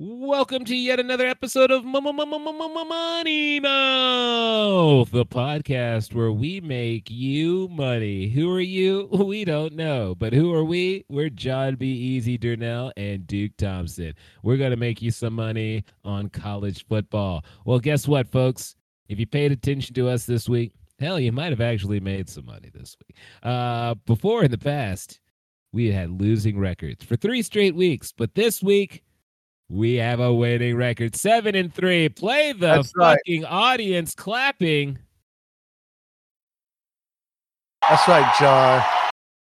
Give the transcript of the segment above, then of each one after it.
Welcome to yet another episode of Money Mouth, the podcast where we make you money. Who are you? We don't know. But who are we? We're John B. Easy Durnell and Duke Thompson. We're going to make you some money on college football. Well, guess what, folks? If you paid attention to us this week, hell, you might have actually made some money this week. Uh, before in the past, we had losing records for three straight weeks. But this week, we have a winning record, seven and three. Play the That's right. fucking audience clapping. That's right, John.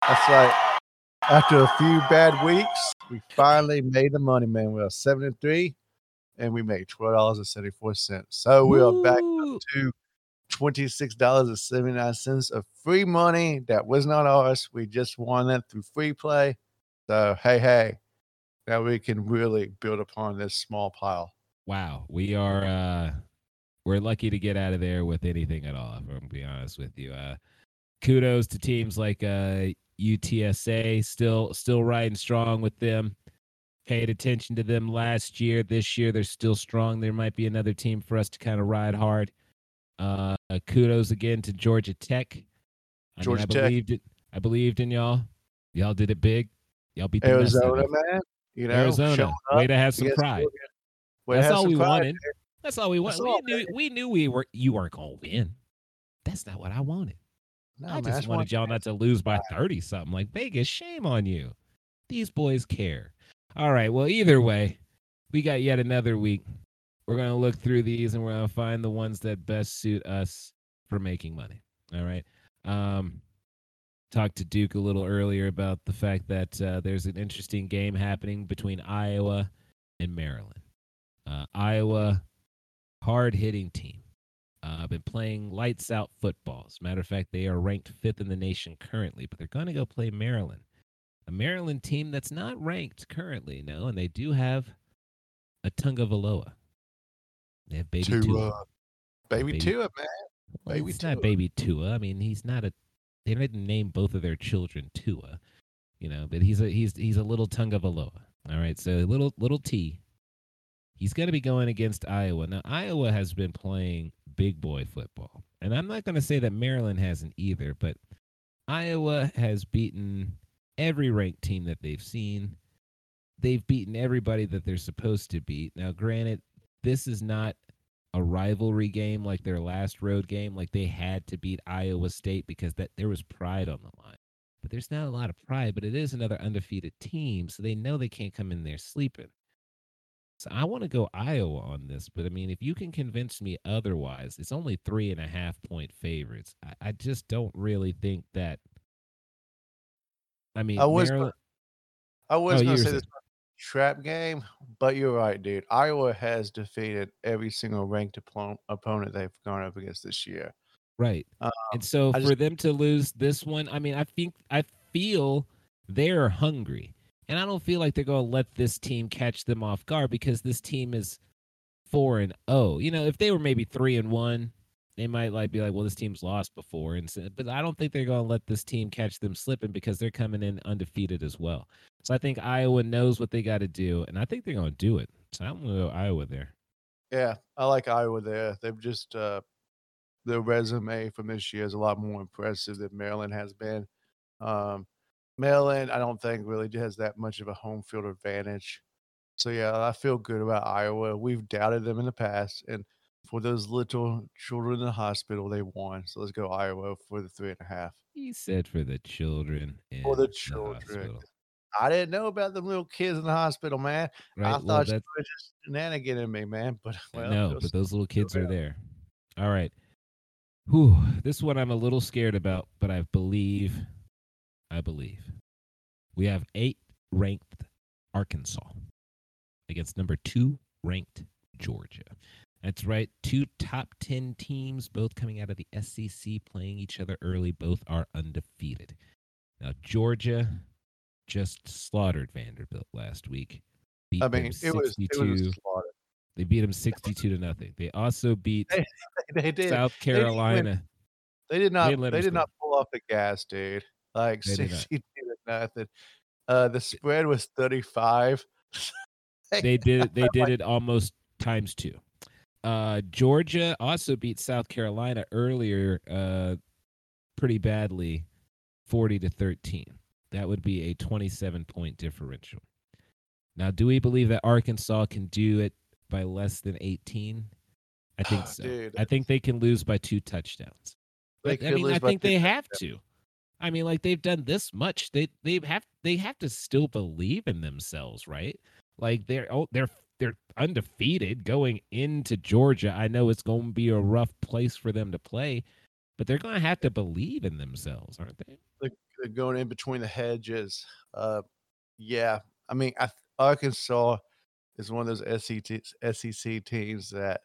That's right. After a few bad weeks, we finally made the money, man. We are seven and three, and we made twelve dollars and seventy four cents. So we are back to twenty six dollars and seventy nine cents of free money that was not ours. We just won that through free play. So hey, hey, now we can really build upon this small pile. Wow, we are uh we're lucky to get out of there with anything at all, if I'm gonna be honest with you. Uh kudos to teams like uh UTSA, still still riding strong with them. Paid attention to them last year. This year they're still strong. There might be another team for us to kind of ride hard. Uh kudos again to Georgia Tech. I Georgia mean, I Tech. believed it. I believed in y'all. Y'all did it big. Y'all beat the mess out of Arizona, man. You know, Arizona, way to have some pride. Georgia. Way to That's all we pride, wanted. That's all we wanted. We all, knew man. we knew we were you weren't gonna win. That's not what I wanted. No, I man, just wanted y'all not to lose by thirty something. Like Vegas, shame on you. These boys care. All right. Well, either way, we got yet another week. We're gonna look through these and we're gonna find the ones that best suit us for making money. All right. Um, talked to Duke a little earlier about the fact that uh, there's an interesting game happening between Iowa and Maryland. Uh, Iowa, hard hitting team. Uh, been playing lights out football. As a matter of fact, they are ranked fifth in the nation currently, but they're going to go play Maryland, a Maryland team that's not ranked currently, no, and they do have a Tagovailoa. They have baby to Tua. uh, baby, Baby- Tua, man. Well, baby it's not baby Tua. I mean, he's not a. They didn't name both of their children Tua, you know, but he's a he's he's a little Tagovailoa. All right, so little little T. He's going to be going against Iowa. Now, Iowa has been playing big boy football, and I'm not going to say that Maryland hasn't either, but Iowa has beaten every ranked team that they've seen. They've beaten everybody that they're supposed to beat. Now, granted, this is not a rivalry game like their last road game. Like they had to beat Iowa State because that there was pride on the line. But there's not a lot of pride, but it is another undefeated team, so they know they can't come in there sleeping. So I want to go Iowa on this, but I mean, if you can convince me otherwise, it's only three and a half point favorites. I, I just don't really think that. I mean, I was Maryland, I was Oh, going to say this trap game, but you're right, dude. Iowa has defeated every single ranked oppo- opponent they've gone up against this year. Right. Um, and so I for just- them to lose this one, I mean, I think I feel they're hungry. And I don't feel like they're going to let this team catch them off guard because this team is 4 and 0. You know, if they were maybe 3 and 1, they might like be like, "Well, this team's lost before." And so, but I don't think they're going to let this team catch them slipping because they're coming in undefeated as well. So I think Iowa knows what they got to do, and I think they're going to do it. So I'm going to go Iowa there. Yeah, I like Iowa there. They've just uh, their resume from this year is a lot more impressive than Maryland has been. Um, Maryland, I don't think really has that much of a home field advantage. So yeah, I feel good about Iowa. We've doubted them in the past, and for those little children in the hospital, they won. So let's go Iowa for the three and a half. He said for the children For the children. hospital. I didn't know about them little kids in the hospital, man. Right. I well, thought you were just shenaniganing me, man. But well, no, but those little kids are there. All right. Whew. This one I'm a little scared about, but I believe, I believe, we have eight ranked Arkansas against number two ranked Georgia. That's right. Two top 10 teams, both coming out of the SEC, playing each other early. Both are undefeated. Now, Georgia just slaughtered Vanderbilt last week. Beat I mean, it was it was 62 they beat them 62 to nothing. They also beat Hey, They did. South Carolina. They did not. let did not pull off the gas, dude. Like They did to nothing. Uh, the spread was thirty five. they did they did it almost times two. Uh, Georgia also beat South Carolina earlier, uh, pretty badly, forty to thirteen. That would be a twenty-seven point differential. Now, do we believe that Arkansas can do it by less than eighteen? I think so. Dude, I think they can lose by two touchdowns. They I mean, I think they have to. I mean, like they've done this much. They they have they have to still believe in themselves, right? Like they're oh they're they're undefeated going into Georgia. I know it's going to be a rough place for them to play, but they're going to have to believe in themselves, aren't they? they're going in between the hedges. Uh, yeah, I mean, I, Arkansas is one of those SEC, SEC teams that,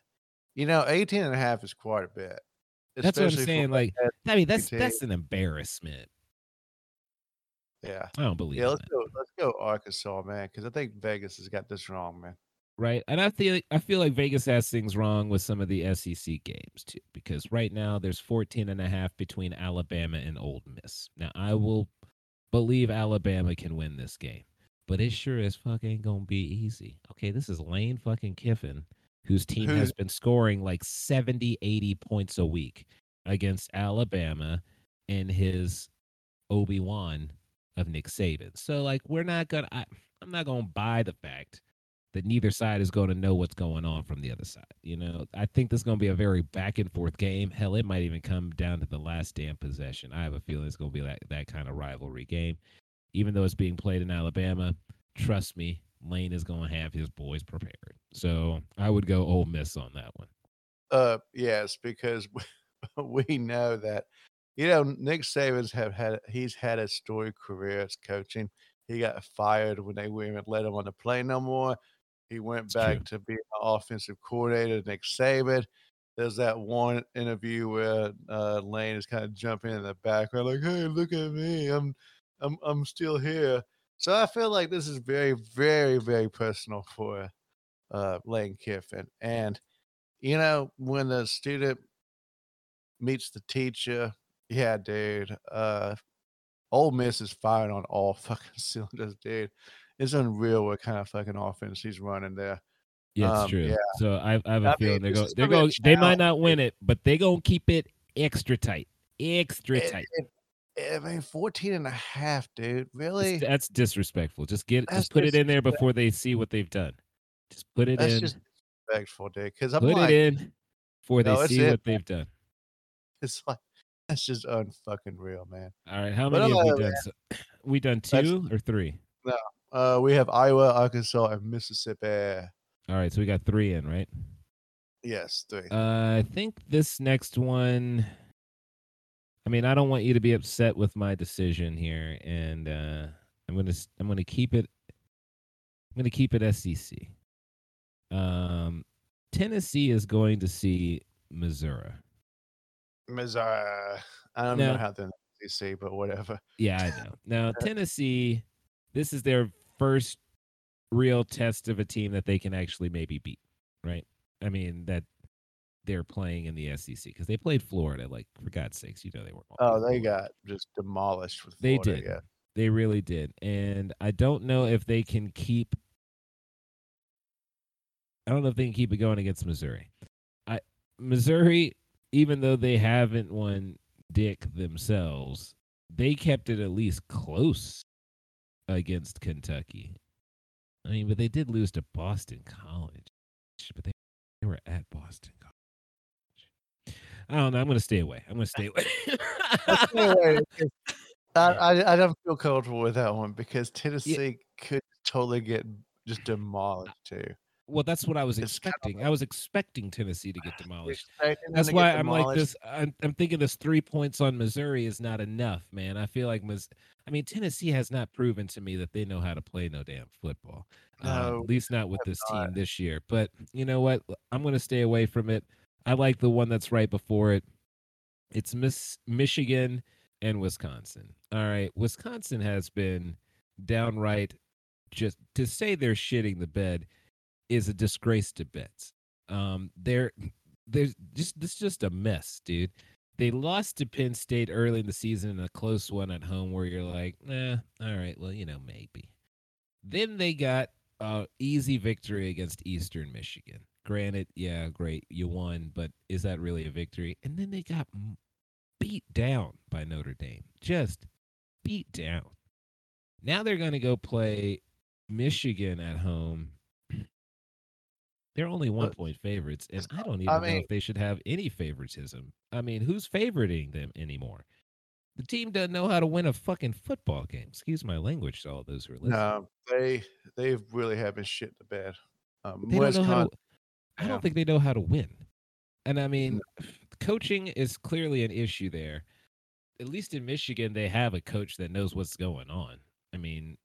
you know, 18 and a half is quite a bit. That's what I'm saying. Like, I mean, that's team. that's an embarrassment. yeah. I don't believe Yeah, let's that. go. Let's go Arkansas, man, because I think Vegas has got this wrong, man. Right? And I feel I feel like Vegas has things wrong with some of the SEC games too, because right now there's 14 and a half between Alabama and Ole Miss. Now I mm-hmm. will believe Alabama can win this game, but it sure as fuck ain't gonna be easy. Okay, this is Lane fucking Kiffin, whose team has been scoring like 70, 80 points a week against Alabama and his Obi Wan of Nick Saban. So like we're not gonna I, I'm not gonna buy the fact that neither side is going to know what's going on from the other side. You know, I think this is going to be a very back and forth game. Hell, it might even come down to the last damn possession. I have a feeling it's going to be that, that kind of rivalry game. Even though it's being played in Alabama, trust me, Lane is going to have his boys prepared. So I would go Ole Miss on that one. Uh, yes, because we know that you know Nick Saban's have had he's had a storied career as coaching. He got fired when they wouldn't let him on the plane no more. He went back to being an offensive coordinator, Nick Saban. There's that one interview where uh, Lane is kind of jumping in the background, like, "Hey, look at me! I'm, I'm, I'm still here." So I feel like this is very, very, very personal for uh, Lane Kiffin. And you know, when the student meets the teacher, yeah, dude, uh, Ole Miss is firing on all fucking cylinders, dude. It's unreal what kind of fucking offense he's running there. Yeah, it's Um, true. yeah. So I, I have a I feeling mean, they're going. They're gonna be a going. They might not win it, but they're going to keep it extra tight, extra It- tight. it- I mean, 14 and a half, dude. It's- Really? That's disrespectful. Just get, That's just put it in there before they see what they've done. Just put it That's in. just disrespectful, dude. Because I'm put like, it in before they No, see it, what they've done. it's like, that's just unfucking real, man. All right, how But many have we done? So, we done That's- two or three? Uh, we have Iowa, Arkansas, and Mississippi. All right, so we got three in, right? Yes, three. Uh, I think this next one. I mean, I don't want you to be upset with my decision here, and uh, I'm gonna I'm gonna keep it. I'm gonna keep it SEC. Um, Tennessee is going to see Missouri. Missouri. I don't No. know how the see, but whatever. Yeah, I know. Now Tennessee, this is their first real test of a team that they can actually maybe beat, right? I mean that they're playing in the SEC because they played Florida. Like for God's sakes, you know they weren't. Oh, they got just demolished with They Florida. did. Yeah. They really did, and I don't know if they can keep. I don't know if they can keep it going against Missouri. I Missouri, even though they haven't won dick themselves, they kept it at least close against Kentucky. I mean, but they did lose to Boston College. But they, they were at Boston College. I don't know. I'm going to stay away. I'm going to stay away. I, I I don't feel comfortable with that one because Tennessee could totally get just demolished too. Well, that's what I was It's kinda expecting. I was expecting Tennessee to get demolished. That's why I'm like this. I'm, I'm thinking this three points on Missouri is not enough, man. I feel like Mis- I mean Tennessee has not proven to me that they know how to play no damn football. Um, No, at least not with this not. team this year. But you know what? I'm going to stay away from it. I like the one that's right before it. It's Miss Michigan and Wisconsin. All right, Wisconsin has been downright just to say they're shitting the bed is a disgrace to bets. Um, they're there's just this is just a mess, dude. They lost to Penn State early in the season in a close one at home where you're like, nah, all right, well, you know, maybe. Then they got uh, easy victory against Eastern Michigan. Granted, yeah, great, you won, but is that really a victory? And then they got beat down by Notre Dame, just beat down. Now they're going to go play Michigan at home. They're only one point favorites, and I don't even I mean, know if they should have any favoritism. I mean, who's favoriting them anymore? The team doesn't know how to win a fucking football game. Excuse my language to all those who are listening. No, they they really have been shit the bed. Um, they don't know how to, I don't think they know how to win. And I mean, no. coaching is clearly an issue there. At least in Michigan, they have a coach that knows what's going on. I mean,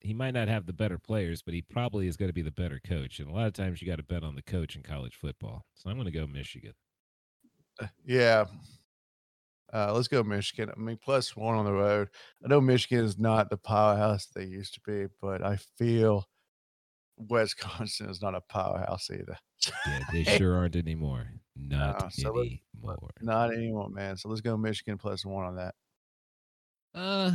he might not have the better players, but he probably is going to be the better coach. And a lot of times you got to bet on the coach in college football. So I'm going to go Michigan. Uh, yeah. Uh, let's go Michigan. I mean, plus one on the road. I know Michigan is not the powerhouse they used to be, but I feel Wisconsin is not a powerhouse either. yeah, they sure aren't anymore. Not uh, so anymore. Not anymore, man. So let's go Michigan plus one on that. Uh,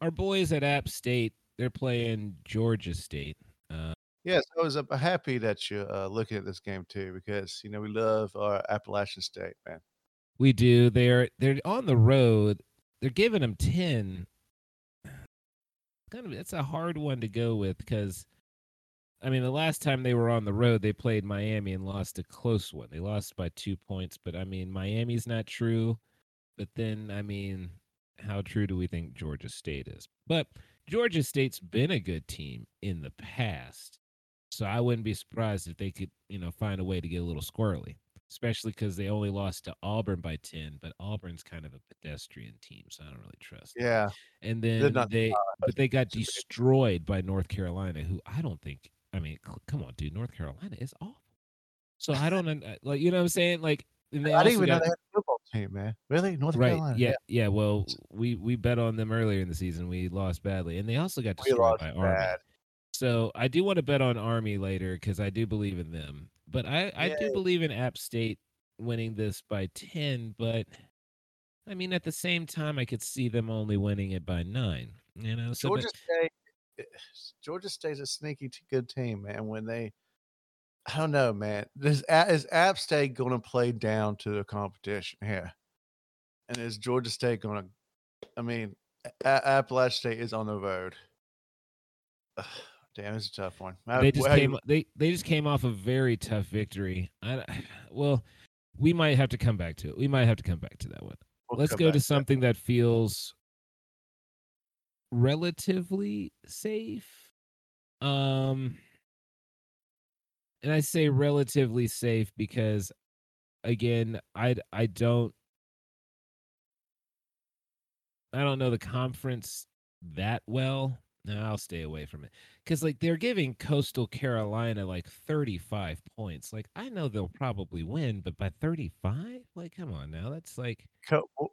our boys at App State, they're playing Georgia State. Uh, yes, I was uh, happy that you're uh, looking at this game too because you know we love our Appalachian State, man. We do. They're they're on the road. They're giving them ten. Kind of, it's a hard one to go with because I mean, the last time they were on the road, they played Miami and lost a close one. They lost by two points, but I mean, Miami's not true. But then, I mean, how true do we think Georgia State is? But Georgia State's been a good team in the past. So I wouldn't be surprised if they could, you know, find a way to get a little squirrely, especially because they only lost to Auburn by 10, but Auburn's kind of a pedestrian team, so I don't really trust. Them. Yeah. And then they, but they got destroyed by North Carolina, who I don't think I mean, come on, dude. North Carolina is awful. So I don't uh, like, you know what I'm saying? Like, I didn't even got, know they had a football team, man. Really, North right, Carolina? Yeah, yeah. Well, we we bet on them earlier in the season. We lost badly, and they also got destroyed by Army. So I do want to bet on Army later because I do believe in them. But I I yeah. do believe in App State winning this by ten. But I mean, at the same time, I could see them only winning it by nine. You know, so Georgia but, State eh, Georgia State's a sneaky good team, man. When they, I don't know, man. Is is App State going to play down to the competition here? And is Georgia State going to? I mean, a- Appalachian State is on the road. Ugh, damn, it's a tough one. They just came. They they just came off a very tough victory. I, well, we might have to come back to it. We might have to come back to that one. We'll Let's go to something that feels relatively safe. Um and I say relatively safe because again, I I don't I don't know the conference that well. No, I'll stay away from it. Cuz like they're giving Coastal Carolina like 35 points. Like I know they'll probably win, but by 35? Like come on now. That's like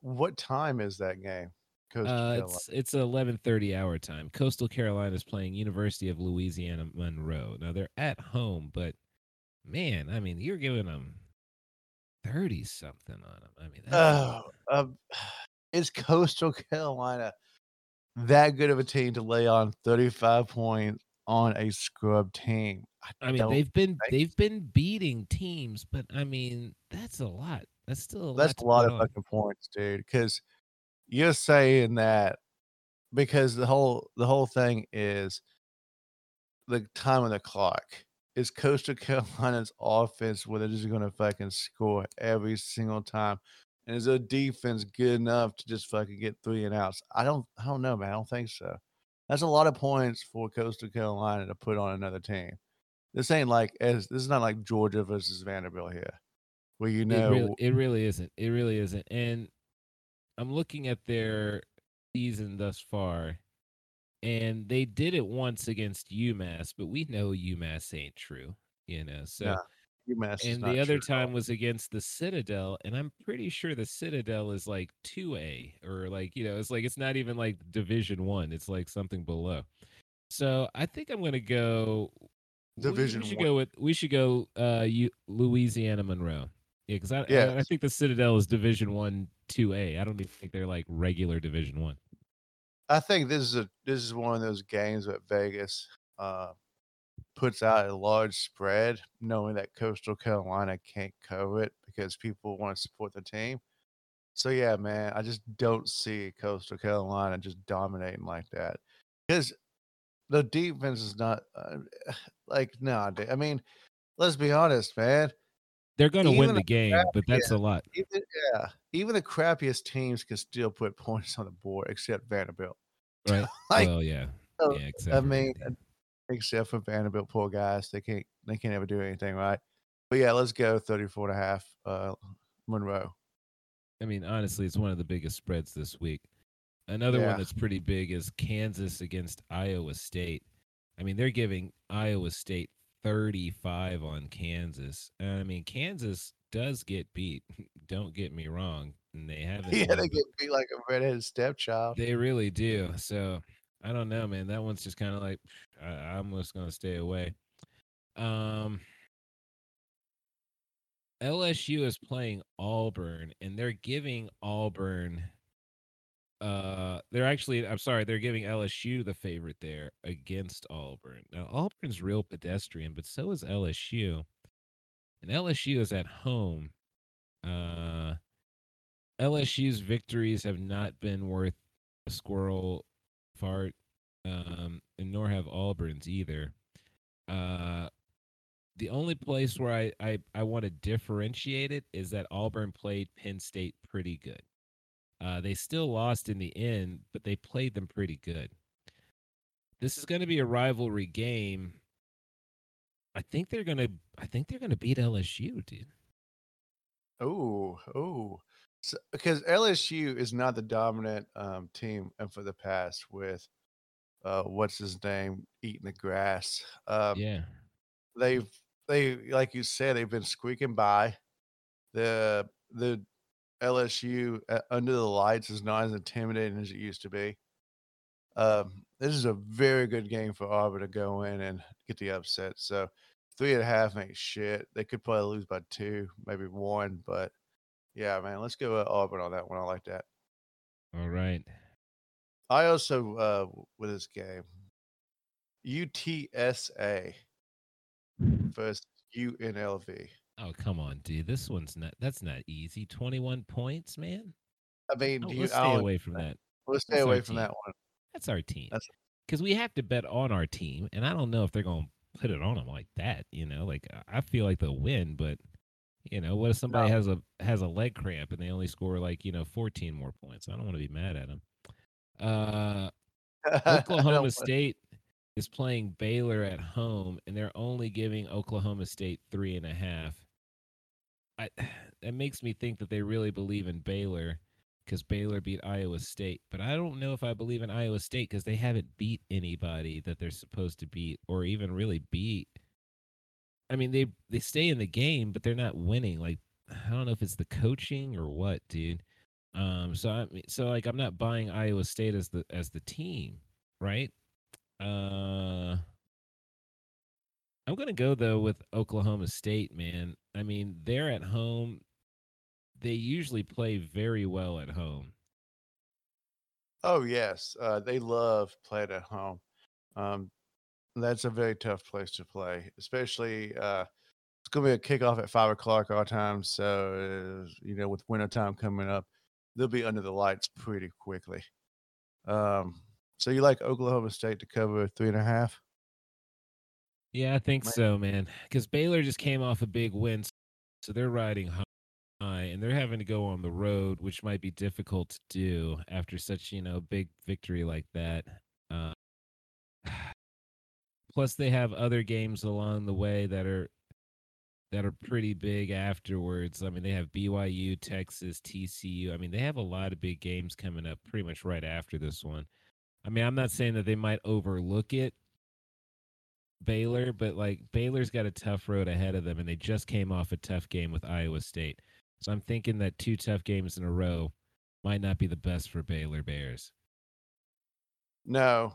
what time is that game? Coastal uh, it's it's eleven thirty hour time. Coastal Carolina is playing University of Louisiana Monroe. Now they're at home, but man, I mean, you're giving them thirty something on them. I mean, oh, um, is Coastal Carolina that good of a team to lay on thirty five points on a scrub team? I, I mean, they've been they've been beating teams, but I mean, that's a lot. That's still a that's lot a lot of fucking points, dude. Because you're saying that because the whole the whole thing is the time of the clock. Is Coastal Carolina's offense where they're just gonna fucking score every single time? And is their defense good enough to just fucking get three and outs? I don't I don't know, man. I don't think so. That's a lot of points for Coastal Carolina to put on another team. This ain't like as this is not like Georgia versus Vanderbilt here. Where you know it really, it really isn't. It really isn't. And I'm looking at their season thus far, and they did it once against UMass, but we know UMass ain't true, you know. So nah, UMass, and the other time was against the Citadel, and I'm pretty sure the Citadel is like two A or like you know, it's like it's not even like Division One; it's like something below. So I think I'm gonna go. Division. We, we should one. go with. We should go. Uh, Louisiana Monroe. Yeah, because I, yeah. I, I think the Citadel is Division One, Two A. I don't even think they're like regular Division One. I. I think this is a this is one of those games that Vegas. Uh, puts out a large spread, knowing that Coastal Carolina can't cover it because people want to support the team. So yeah, man, I just don't see Coastal Carolina just dominating like that because the defense is not uh, like no. Nah, I mean, let's be honest, man. They're going to win the game, but that's a lot. Even, yeah, even the crappiest teams can still put points on the board, except Vanderbilt. Right. like, well, yeah. So, yeah. Except I mean, except for Vanderbilt, poor guys, they can't they can't ever do anything right. But yeah, let's go 34 and a half uh, Monroe. I mean, honestly, it's one of the biggest spreads this week. Another yeah. one that's pretty big is Kansas against Iowa State. I mean, they're giving Iowa State 35 on Kansas. I mean, Kansas does get beat. Don't get me wrong. And they haven't. Yeah, they get beat like a redheaded stepchild. They really do. So I don't know, man. That one's just kind of like I, I'm just gonna stay away. Um, LSU is playing Auburn, and they're giving Auburn. Uh, they're actually. I'm sorry, they're giving LSU the favorite there against Auburn. Now Auburn's real pedestrian, but so is LSU, and LSU is at home. Uh, LSU's victories have not been worth a squirrel fart, um, and nor have Auburn's either. Uh, the only place where I, I, I want to differentiate it is that Auburn played Penn State pretty good. Uh, they still lost in the end, but they played them pretty good. This is going to be a rivalry game. I think they're gonna. I think they're gonna beat LSU, dude. Oh, oh, so, because LSU is not the dominant um, team and for the past with uh, what's his name eating the grass. Um, yeah, they've they like you said they've been squeaking by. The the LSU uh, under the lights is not as intimidating as it used to be. Um, this is a very good game for Auburn to go in and get the upset. So three and a half ain't shit. They could probably lose by two, maybe one, but yeah, man, let's go uh, Auburn on that one. I like that. All right. I also uh with this game, UTSA versus UNLV. Oh come on, dude! This one's not. That's not easy. Twenty-one points, man. I mean, oh, you, let's stay away from that. Let's stay that's away from that one. That's our team. Because we have to bet on our team, and I don't know if they're going to put it on them like that. You know, like I feel like they'll win, but you know, what if somebody no. has a has a leg cramp and they only score like you know fourteen more points? I don't want to be mad at them. Uh, Oklahoma State is playing Baylor at home, and they're only giving Oklahoma State three and a half. I that makes me think that they really believe in Baylor because Baylor beat Iowa State, but I don't know if I believe in Iowa State because they haven't beat anybody that they're supposed to beat or even really beat. I mean, they they stay in the game, but they're not winning. Like I don't know if it's the coaching or what, dude. Um, so I so like I'm not buying Iowa State as the as the team, right? Uh, I'm gonna go though with Oklahoma State, man. I mean, they're at home. They usually play very well at home. Oh yes, uh, they love playing at home. Um, that's a very tough place to play, especially uh, it's going to be a kickoff at five o'clock our time. So uh, you know, with winter time coming up, they'll be under the lights pretty quickly. Um, so you like Oklahoma State to cover three and a half? Yeah, I think so, man. Because Baylor just came off a big win, so they're riding high, and they're having to go on the road, which might be difficult to do after such you know big victory like that. Uh, plus, they have other games along the way that are that are pretty big afterwards. I mean, they have BYU, Texas, TCU. I mean, they have a lot of big games coming up pretty much right after this one. I mean, I'm not saying that they might overlook it, Baylor, but like Baylor's got a tough road ahead of them, and they just came off a tough game with Iowa State. So I'm thinking that two tough games in a row might not be the best for Baylor Bears. No,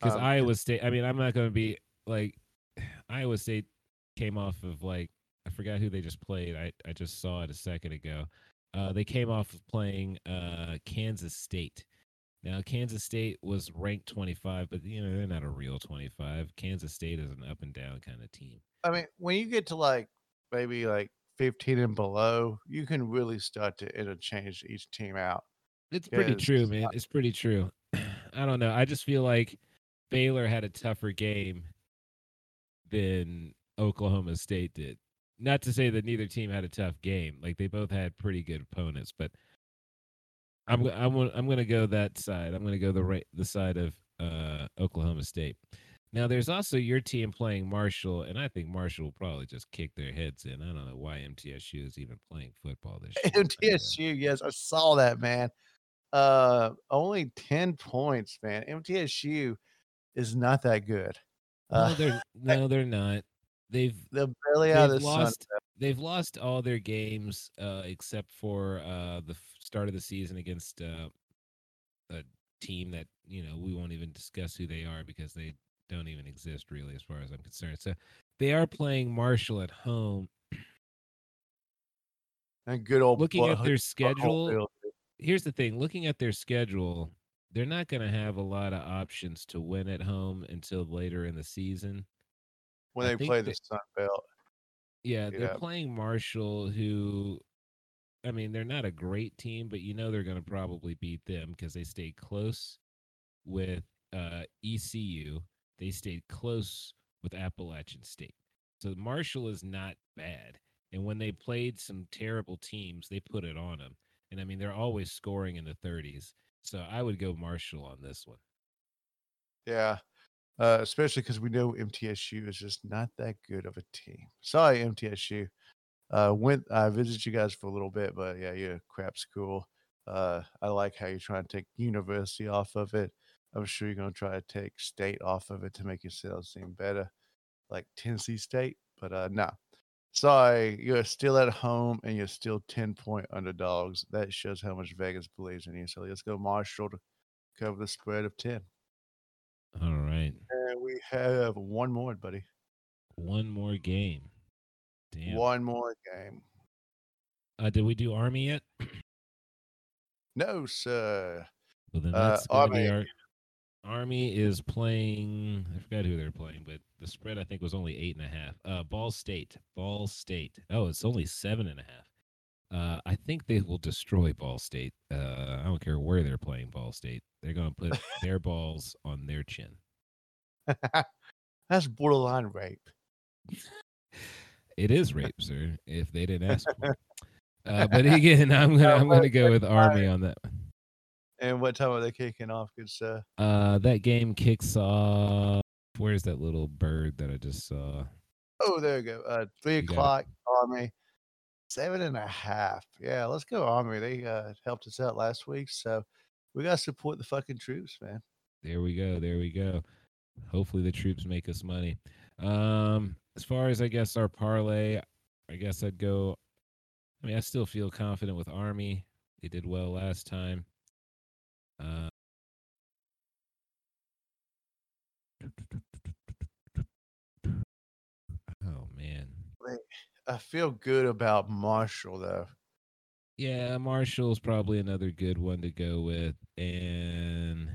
because um, Iowa State. I mean, I'm not going to be like Iowa State came off of like I forgot who they just played. I I just saw it a second ago. Uh, they came off of playing uh, Kansas State, Now Kansas State was ranked 25, but you know they're not a real 25. Kansas State is an up and down kind of team. I mean, when you get to like maybe like 15 and below, you can really start to interchange each team out. It's pretty true, man. It's pretty true. I don't know. I just feel like Baylor had a tougher game than Oklahoma State did. Not to say that neither team had a tough game. Like they both had pretty good opponents, but I'm I'm I'm going to go that side. I'm going to go the right the side of uh, Oklahoma State. Now there's also your team playing Marshall, and I think Marshall will probably just kick their heads in. I don't know why MTSU is even playing football this year. MTSU, yes, I saw that, man. Uh, only 10 points, man. MTSU is not that good. No, Uh, they're no, they're not. They've they're barely out of the sun. They've lost all their games uh, except for uh, the start of the season against uh, a team that you know we won't even discuss who they are because they don't even exist really as far as I'm concerned. So they are playing Marshall at home. And good old Looking at their schedule, here's the thing: looking at their schedule, they're not going to have a lot of options to win at home until later in the season. when I they play that- the Sun Belt. Yeah, they're Yeah. playing Marshall, who, I mean, they're not a great team, but you know they're going to probably beat them because they stayed close with uh, ECU. They stayed close with Appalachian State. So Marshall is not bad. And when they played some terrible teams, they put it on them. And I mean, they're always scoring in the 30s. So I would go Marshall on this one. Yeah. Uh, especially because we know MTSU is just not that good of a team. Sorry, MTSU. Uh, went I visited you guys for a little bit, but yeah, you're crap school. Uh, I like how you're trying to take university off of it. I'm sure you're gonna try to take state off of it to make yourself seem better, like Tennessee State. But uh, no, sorry, you're still at home and you're still ten point underdogs. That shows how much Vegas believes in you. So let's go Marshall to cover the spread of ten. All right. And we have one more, buddy. One more game. Damn. One more game. Uh, did we do Army yet? No, sir. Well, then Uh, that's gonna Army. our Army is playing. I forgot who they're playing, but the spread I think was only eight and a half. Uh, Ball State. Ball State. Oh, it's only seven and a half. Uh, I think they will destroy Ball State. Uh, I don't care where they're playing Ball State. They're gonna put their balls on their chin. That's borderline rape. It is rape, sir. If they didn't ask for it. Uh, but again, I'm gonna I'm gonna go with Army on that one. And what time are they kicking off, good sir? Uh, that game kicks off. Where's that little bird that I just saw? Oh, there you go. Uh, three You got it. o'clock, Army. Seven and a half. Yeah, let's go, Army. They uh, helped us out last week, so we gotta support the fucking troops, man. There we go. There we go. Hopefully the troops make us money. Um, as far as I guess our parlay, I guess I'd go. I mean, I still feel confident with Army. They did well last time. Uh, I feel good about Marshall though. yeah, Marshall's probably another good one to go with, and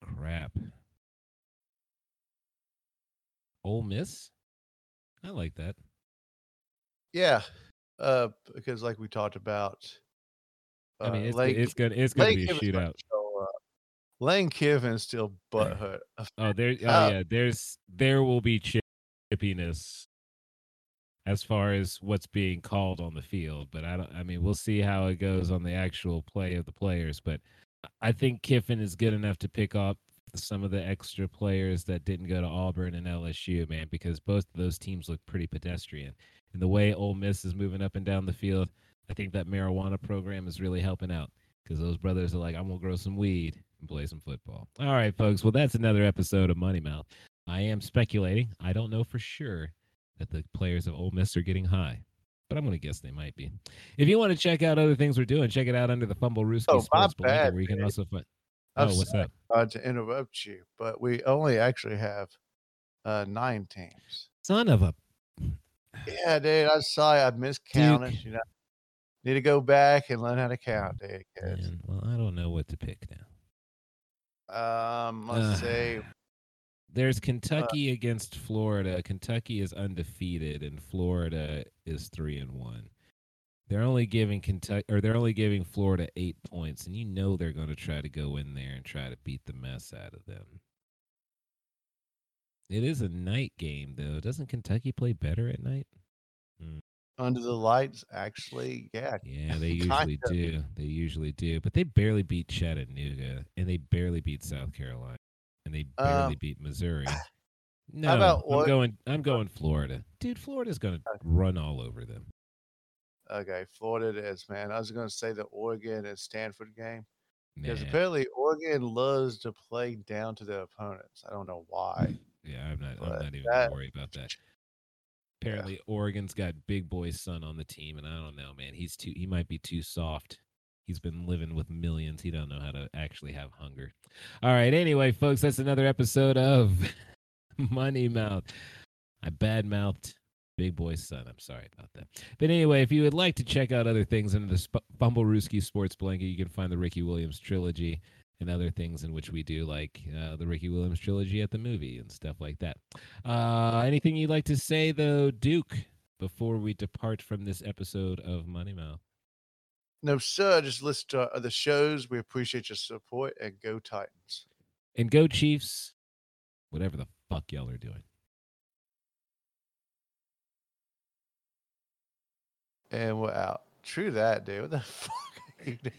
crap. Ole Miss, I like that. Yeah, uh, because like we talked about, I mean, uh, it's, Lane- it's gonna it's gonna Lane be a shootout. Lane Kiffin still butthurt. Oh, there. Oh, Uh, yeah. There's there will be chippiness as far as what's being called on the field, but I don't. I mean, we'll see how it goes on the actual play of the players. But I think Kiffin is good enough to pick up some of the extra players that didn't go to Auburn and LSU, man, because both of those teams look pretty pedestrian. And the way Ole Miss is moving up and down the field, I think that marijuana program is really helping out because those brothers are like, I'm gonna grow some weed and play some football. All right, folks. Well, that's another episode of Money Mouth. I am speculating. I don't know for sure that the players of Ole Miss are getting high, but I'm gonna guess they might be. If you want to check out other things we're doing, check it out under the Fumble Rooski Oh, Sports bad, where you can man. also find. I'm Oh, what's sorry. up? uh, to interrupt you, but we only actually have uh, nine teams. Son of a. Yeah, dude, I'm sorry, I miscounted. You know, Need to go back and learn how to count. Man, well, I don't know what to pick now. Um, let's say There's Kentucky against Florida. Kentucky is undefeated, and Florida is three and one. They're only giving Kentucky, or they're only giving Florida eight points, and you know they're going to try to go in there and try to beat the mess out of them. It is a night game, though. Doesn't Kentucky play better at night? Under the lights, actually, yeah. Yeah, they usually do. They usually do, but they barely beat Chattanooga, and they barely beat South Carolina, and they barely Um, beat Missouri. No, about I'm what- going. I'm going Florida, dude. Florida's going to run all over them. Okay, Florida it is, man. I was gonna say the Oregon and Stanford game because apparently Oregon loves to play down to their opponents. I don't know why. Yeah, I'm not. I'm not even that- gonna worry about that. Apparently, Oregon's got Big Boy's son on the team, and I don't know, man. He's too. He might be too soft. He's been living with millions. He don't know how to actually have hunger. All right. Anyway, folks, that's another episode of Money Mouth. I badmouthed Big Boy's son. I'm sorry about that. But anyway, if you would like to check out other things under the Sp- Fumblerooski Sports Blanket, you can find the Ricky Williams trilogy and other things in which we do, like uh, the Ricky Williams trilogy at the movie and stuff like that. Uh, anything you'd like to say, though, Duke, before we depart from this episode of Money Mouth? No, sir. Just listen to other shows. We appreciate your support and go Titans. And go Chiefs, whatever the fuck y'all are doing. And we're out. True that, dude. What the fuck are you doing?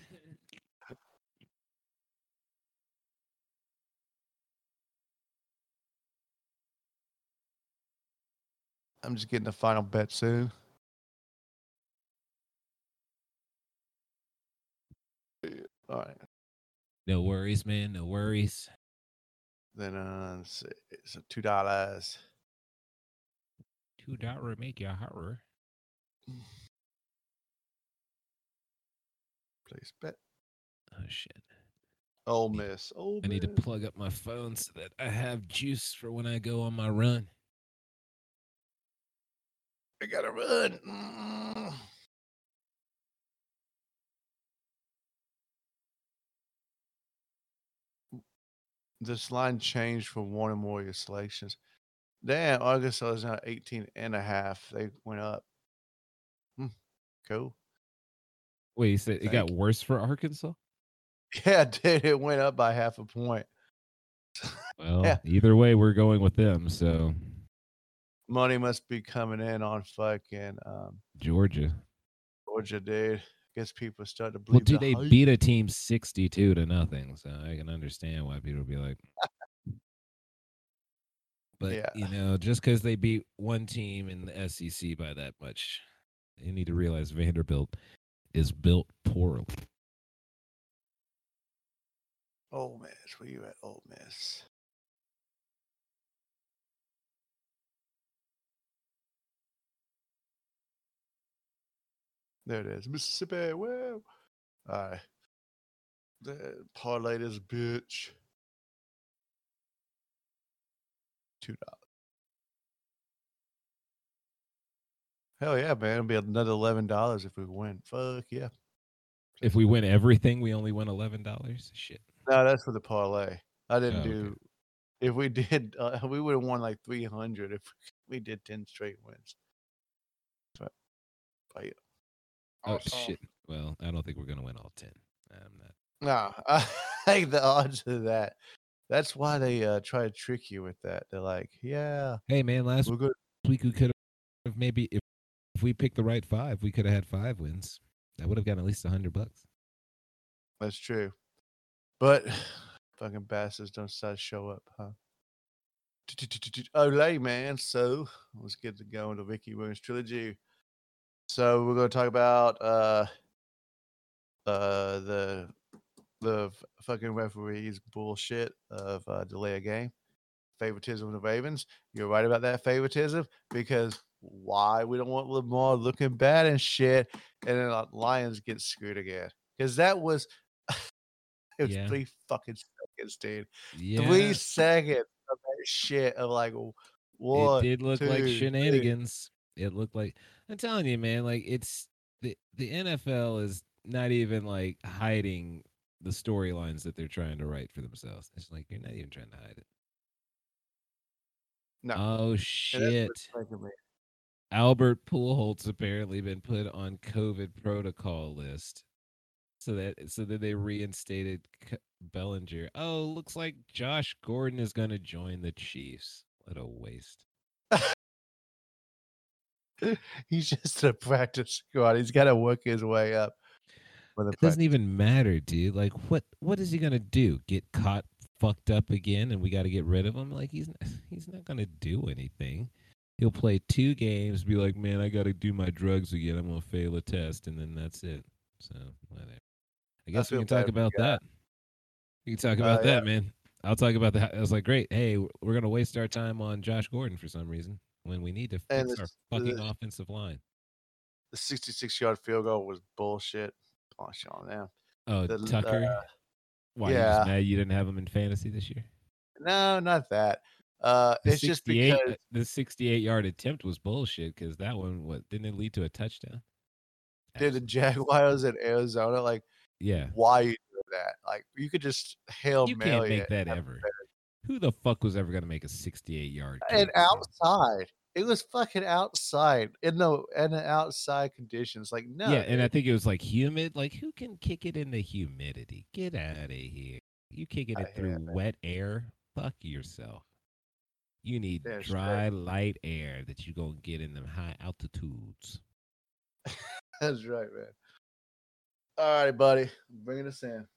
I'm just getting the final bet soon. All right. No worries, man. No worries. Then uh, let's see. It's two dollars. Two dollar make you horror. Place bet. Oh shit. Ole Miss. Ole I need to plug up my phone so that I have juice for when I go on my run. I gotta run. Mm. This line changed for one or more of your selections. Damn, Arkansas is now 18 and a half. They went up. Hmm. Cool. Wait, you said it got you. worse for Arkansas? Yeah, dude, it went up by half a point. Well, Yeah. either way, we're going with them. So Money must be coming in on fucking um, Georgia. Georgia, dude. Guess people start to Well, believe dude, the they hype. beat a team sixty-two to nothing, so I can understand why people be like. But Yeah. you know, just because they beat one team in the SEC by that much, you need to realize Vanderbilt is built poorly. Ole Miss. Where you at, Ole Miss? There it is, Mississippi. Well, all right. The parlay this bitch. Two dollars. Hell yeah, man! It'll be another eleven dollars if we win. Fuck yeah. If we win everything, we only win eleven dollars. Shit. No, that's for the parlay. I didn't Oh, okay. do. If we did, uh, we would have won like three hundred if we did ten straight wins. But, but yeah. Oh shit. Well, I don't think we're gonna win all ten. I'm not. Nah, I like the odds of that. That's why they uh, try to trick you with that. They're like, yeah, Hey man, last we're good. week we could have maybe if if we picked the right five, we could have had five wins. That would have gotten at least a hundred bucks. That's true. But fucking bastards don't start to show up, huh? Olay, man. So let's get to going to Ricky Williams trilogy. So we're going to talk about uh uh the the fucking referees bullshit of uh, delay a game, favoritism of the Ravens. You're right about that favoritism because why we don't want Lamar looking bad and shit, and then uh, Lions get screwed again because that was it was Yeah. three fucking seconds, dude. Yeah, Three seconds of that shit of like what? it one. did look like two, three. shenanigans. It looked like I'm telling you, man. Like it's the the NFL is not even like hiding the storylines that they're trying to write for themselves. It's like you're not even trying to hide it. No. Oh shit! what's making me- Albert Pujols apparently been put on COVID protocol list, so that so that they reinstated C- Bellinger. Oh, looks like Josh Gordon is going to join the Chiefs. What a waste! He's just a practice squad. He's got to work his way up. It doesn't even matter, dude. Like, what what is he gonna do? Get caught fucked up again, and we got to get rid of him? Like, he's he's not gonna do anything. He'll play two games, be like, man, I got to do my drugs again. I'm gonna fail a test, and then that's it. So whatever. I guess we can talk bad for the about that. We can talk Uh, about yeah. that, man. I'll talk about that. I was like, great. Hey, we're gonna waste our time on Josh Gordon for some reason when we need to And fix our this- fucking the- offensive line. the 66 yard field goal was bullshit. Gosh, on them. Oh, the- Tucker. uh, Why? You yeah. just mad you didn't have him in fantasy this year? No, not that. Uh, The it's just because the 68 yard attempt was bullshit because that one what didn't it lead to a touchdown? did the Jaguars in Arizona like yeah, why you do that? Like you could just hail you can't make it that and- ever. Who the fuck was ever gonna make a 68 yard? and outside. It was fucking outside in the in the outside conditions. Like no, yeah, and I think it was like humid. Like who can kick it in the humidity? Get out of here! You kicking it through wet air? Fuck yourself. You need dry, light air that you're gonna get in them high altitudes. that's right, man. All right, buddy, bringing us in.